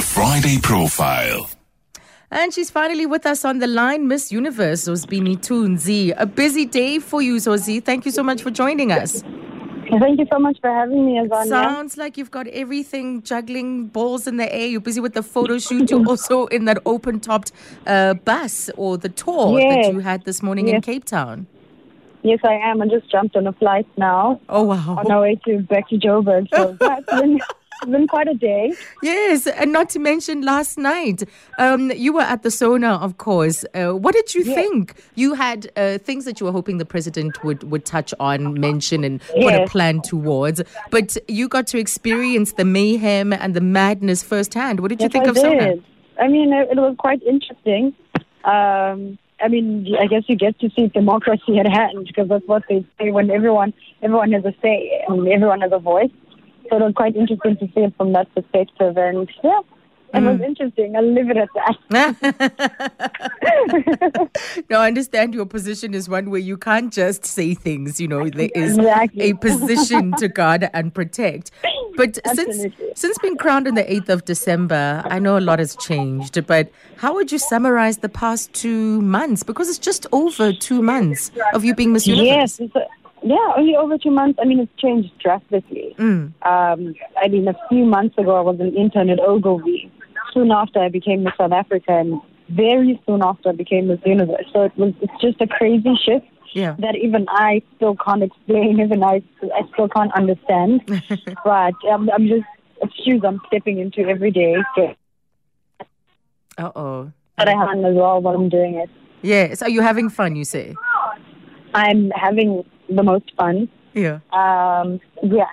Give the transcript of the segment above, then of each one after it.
The Friday Profile. And she's finally with us on the line, Miss Universe, Zozibini Tunzi. A busy day for you, Zozi. Thank you so much for joining us. Thank you so much for having me, Azania. Sounds like you've got everything juggling balls in the air. You're busy with the photo shoot. You're also in that open topped uh, bus or the tour Yes. that you had this morning in Cape Town. Yes, I am. I just jumped on a flight now Oh, wow. on our way to back to Joburg. So yeah, it's been, quite a day. Yes, and not to mention last night, um, you were at the Sona, of course. Uh, what did you Yes. think? You had uh, things that you were hoping the president would, would touch on, mention, and put a plan towards. But you got to experience the mayhem and the madness firsthand. What did you Yes, think I of Sona? I mean, it, it was quite interesting. Um, I mean, I guess you get to see democracy at hand because that's what they say when everyone everyone has a say and everyone has a voice. So it was quite interesting to see it from that perspective. And yeah, it was mm. interesting. I'll leave it at that. no, I understand your position is one where you can't just say things. You know, there is Exactly. a position to guard and protect. But since Absolutely. since being crowned on the eighth of December, I know a lot has changed. But how would you summarize the past two months? Because it's just over two months of you being Miss Universe. Yes, yeah, only over two months. I mean, it's changed drastically. Mm. Um, I mean, a few months ago, I was an intern at Ogilvy. Soon after, I became Miss South Africa, and very soon after, I became Miss Universe. So it was it's just a crazy shift Yeah. that even I still can't explain. Even I, I still can't understand. but um, I'm just it's shoes I'm stepping into every day. So Uh oh. that I have as well while I'm doing it. Yes. Are you having fun? You say. I'm having the most fun. Yeah. Um, yeah,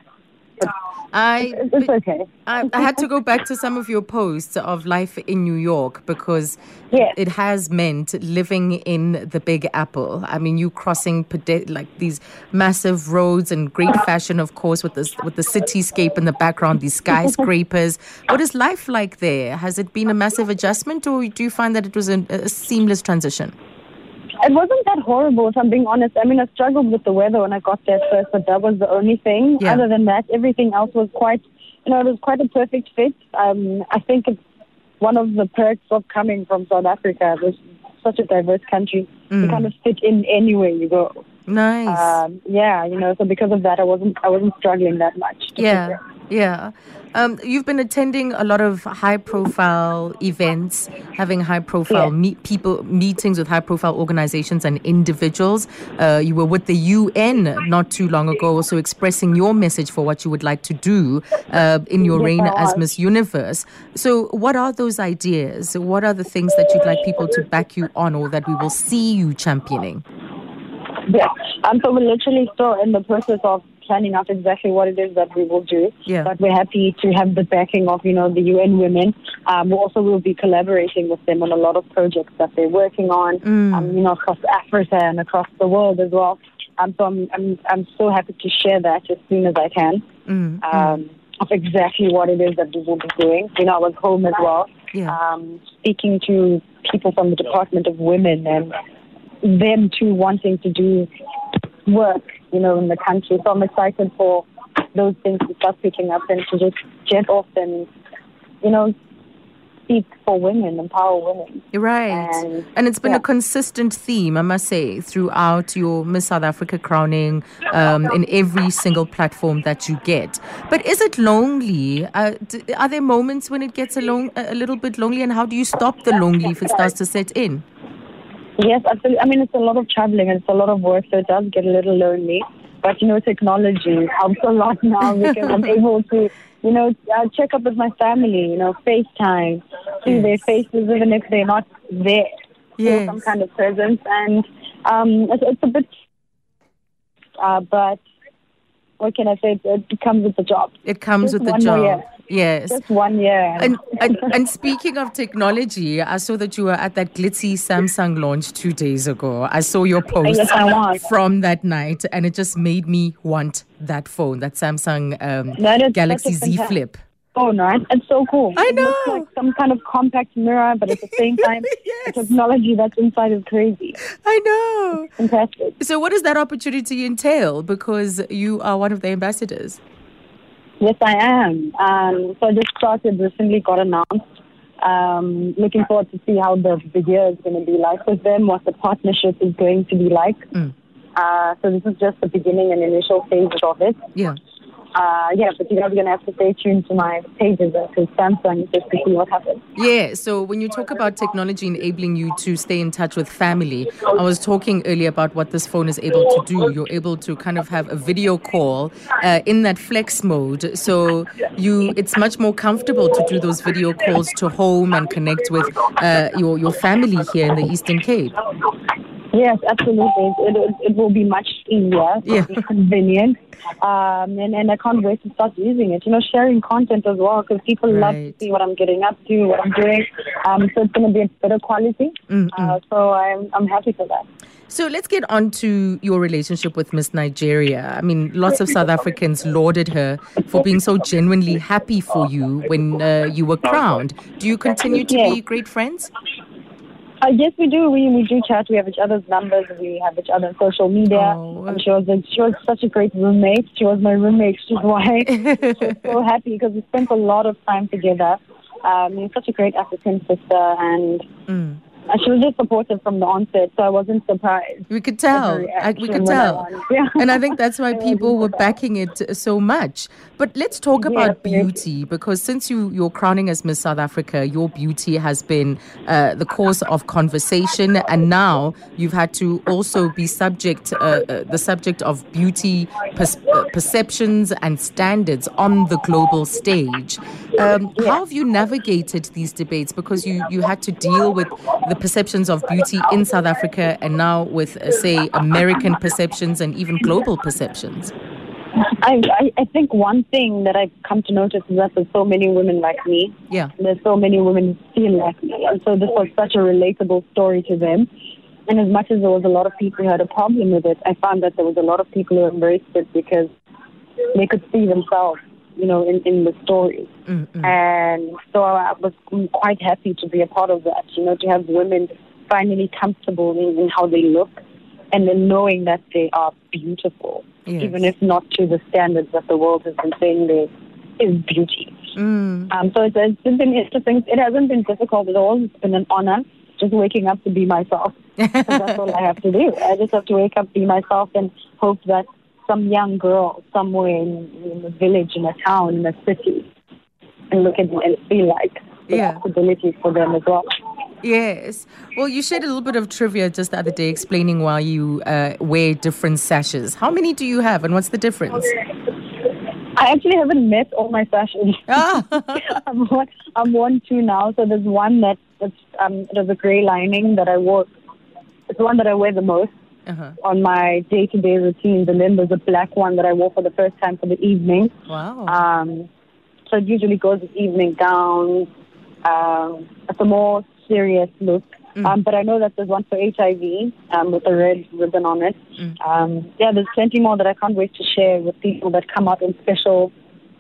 I. it's, it's okay. I, I had to go back to some of your posts of life in New York because Yes. it has meant living in the Big Apple. I mean, you crossing like these massive roads and great fashion, of course, with this with the cityscape in the background, these skyscrapers. what is life like there? Has it been a massive adjustment, or do you find that it was a, a seamless transition? It wasn't that horrible, if I'm being honest. I mean, I struggled with the weather when I got there first, but that was the only thing. Yeah. Other than that, everything else was quite, you know, it was quite a perfect fit. Um, I think it's one of the perks of coming from South Africa. It was such a diverse country. You kind of fit in anywhere you go. Nice. Um, yeah, you know, so because of that, I wasn't, I wasn't struggling that much. to Yeah, fit yeah. Um, you've been attending a lot of high-profile events, having high-profile Yeah. meet people meetings with high-profile organizations and individuals. Uh, you were with the UN not too long ago, also expressing your message for what you would like to do uh, in your Yes, reign as. Miss Universe. So, what are those ideas? What are the things that you'd like people to back you on, or that we will see you championing? Yeah. Um, so we're literally still in the process of planning out exactly what it is that we will do. Yeah. But we're happy to have the backing of, you know, the UN women. Um, we also will be collaborating with them on a lot of projects that they're working on, um, you know, across Africa and across the world as well. Um, so I'm, I'm, I'm so happy to share that as soon as I can. Mm, Um, of exactly what it is that we will be doing. You know, I was home as well, Yeah. um, speaking to people from the Department of Women and them too wanting to do work, you know, in the country. So I'm excited for those things to start picking up and to just jet off and, you know, speak for women, empower women. Right. And- And it's been yeah. a consistent theme, I must say, throughout your Miss South Africa crowning um, in every single platform that you get. But is it lonely? Uh, d- are there moments when it gets a, lon- a little bit lonely? And how do you stop the lonely if it starts to set in? Yes, absolutely. I mean, it's a lot of traveling and it's a lot of work, so it does get a little lonely. But, you know, technology helps a lot now because I'm able to, you know, uh, check up with my family, you know, FaceTime, see their faces even if they're not there. Yes. some kind of presence. And um, it's, it's a bit, uh, but what can I say? It, comes with the job. It comes Just with the job. Yes. Just one year. And, and and speaking of technology, I saw that you were at that glitzy Samsung launch two days ago. I saw your post Yes, from that night, and it just made me want that phone, that Samsung um, is Galaxy Z Flip. Oh no, it's- it's so cool. I It looks know. like some kind of compact mirror, but at the same time, Yes. the technology that's inside is crazy. I know. Fantastic. So, what does that opportunity entail? Because you are one of the ambassadors. Yes, I am. Um, so I just started recently, got announced. Um, looking forward to see how the, the year is going to be like with them, what the partnership is going to be like. Mm. Uh, so this is just the beginning and initial phases of it. Yeah. Uh, yeah, but you guys are going to have to stay tuned to my pages because Samsung just to see what happens. Yeah, so when you talk about technology enabling you to stay in touch with family, I was talking earlier about what this phone is able to do. You're able to kind of have a video call uh, in that flex mode, so you it's much more comfortable to do those video calls to home and connect with uh, your your family here in the Eastern Cape. Yes, absolutely. It, it, will be much easier, Yeah. be convenient, um, and, and I can't wait to start using it. You know, sharing content as well because people love to see what I'm getting up to, what I'm doing. Um, so it's going to be a better quality. Mm, Uh, so I'm I'm happy for that. So let's get on to your relationship with Miss Nigeria. I mean, lots of South Africans lauded her for being so genuinely happy for you when uh, you were crowned. Do you continue to be great friends? Uh, yes, we do. We we do chat. We have each other's numbers. We have each other on social media. Oh. And she was a, she was such a great roommate. She was my roommate. She's why I was so happy because we spent a lot of time together. Um, such a great African sister, and Mm. She was just supportive from the onset. So I wasn't surprised. We could tell. I, we could tell. Yeah. And I think that's why people were backing it so much. But let's talk about beauty because since you, you're crowning as Miss South Africa, your beauty has been uh, the cause of conversation. And now you've had to also be subject, uh, uh, the subject of beauty pers- uh, perceptions and standards on the global stage. Um, How have you navigated these debates? Because you, you had to deal with the perceptions of beauty in South Africa and now with, uh, say, American perceptions and even global perceptions. I, I I think one thing that I've come to notice is that there's so many women like me. Yeah. There's so many women who feel like me, and so this was such a relatable story to them. And as much as there was a lot of people who had a problem with it, I found that there was a lot of people who embraced it because they could see themselves, you know, in, in the story. Mm-mm. And so I was quite happy to be a part of that, you know, to have women finally comfortable in, in how they look and then knowing that they are beautiful, Yes. even if not to the standards that the world has been saying is is beauty. Mm. Um, so it's, it's been interesting. It hasn't been difficult at all. It's been an honor just waking up to be myself. that's all I have to do. I just have to wake up, be myself, and hope that some young girl somewhere in, in a village, in a town, in a city, and look at and feel like the Yeah. possibilities for them as well. Yes. Well, you shared a little bit of trivia just the other day explaining why you uh, wear different sashes. How many do you have and what's the difference? I actually haven't met all my sashes. Ah. I'm one, I'm one two now. So there's one that that's um there's a grey lining that I wore. It's the one that I wear the most uh-huh. on my day to day routines, and then there's a black one that I wore for the first time for the evening. Wow. Um, so it usually goes with evening gowns. Um, it's a more serious look. Um, but I know that there's one for HIV um, with a red ribbon on it. Um, yeah, there's plenty more that I can't wait to share with people that come out in special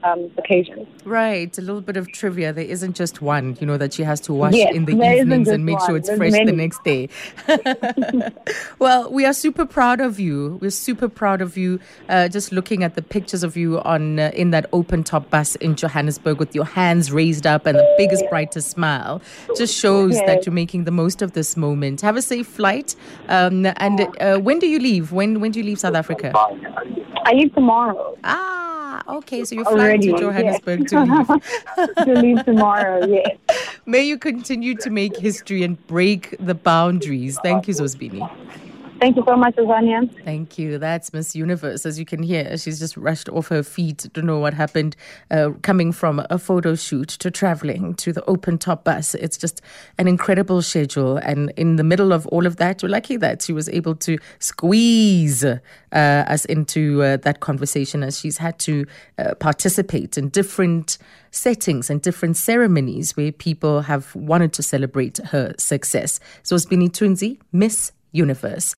um, occasions. Right, a little bit of trivia. There isn't just one, you know, that she has to wash Yes, in the evenings and make sure it's There's fresh the next day. well, we are super proud of you. We're super proud of you. Uh, just looking at the pictures of you on uh, in that open top bus in Johannesburg with your hands raised up and the biggest, brightest smile, just shows that you're making the most of this moment. Have a safe flight. Um, and uh, when do you leave? When when do you leave South Africa? I leave tomorrow. Ah, okay. So you're flying Already, to Johannesburg yes. to leave. to leave tomorrow, yes. May you continue to make history and break the boundaries. Thank you, Zozibini. Thank you so much, Azania. Thank you. That's Miss Universe. As you can hear, she's just rushed off her feet. Don't know what happened. Uh, coming from a photo shoot to traveling to the open top bus. It's just an incredible schedule. And in the middle of all of that, we're lucky that she was able to squeeze uh, us into uh, that conversation as she's had to uh, participate in different settings and different ceremonies where people have wanted to celebrate her success. Zozibini Tunzi, Miss Universe.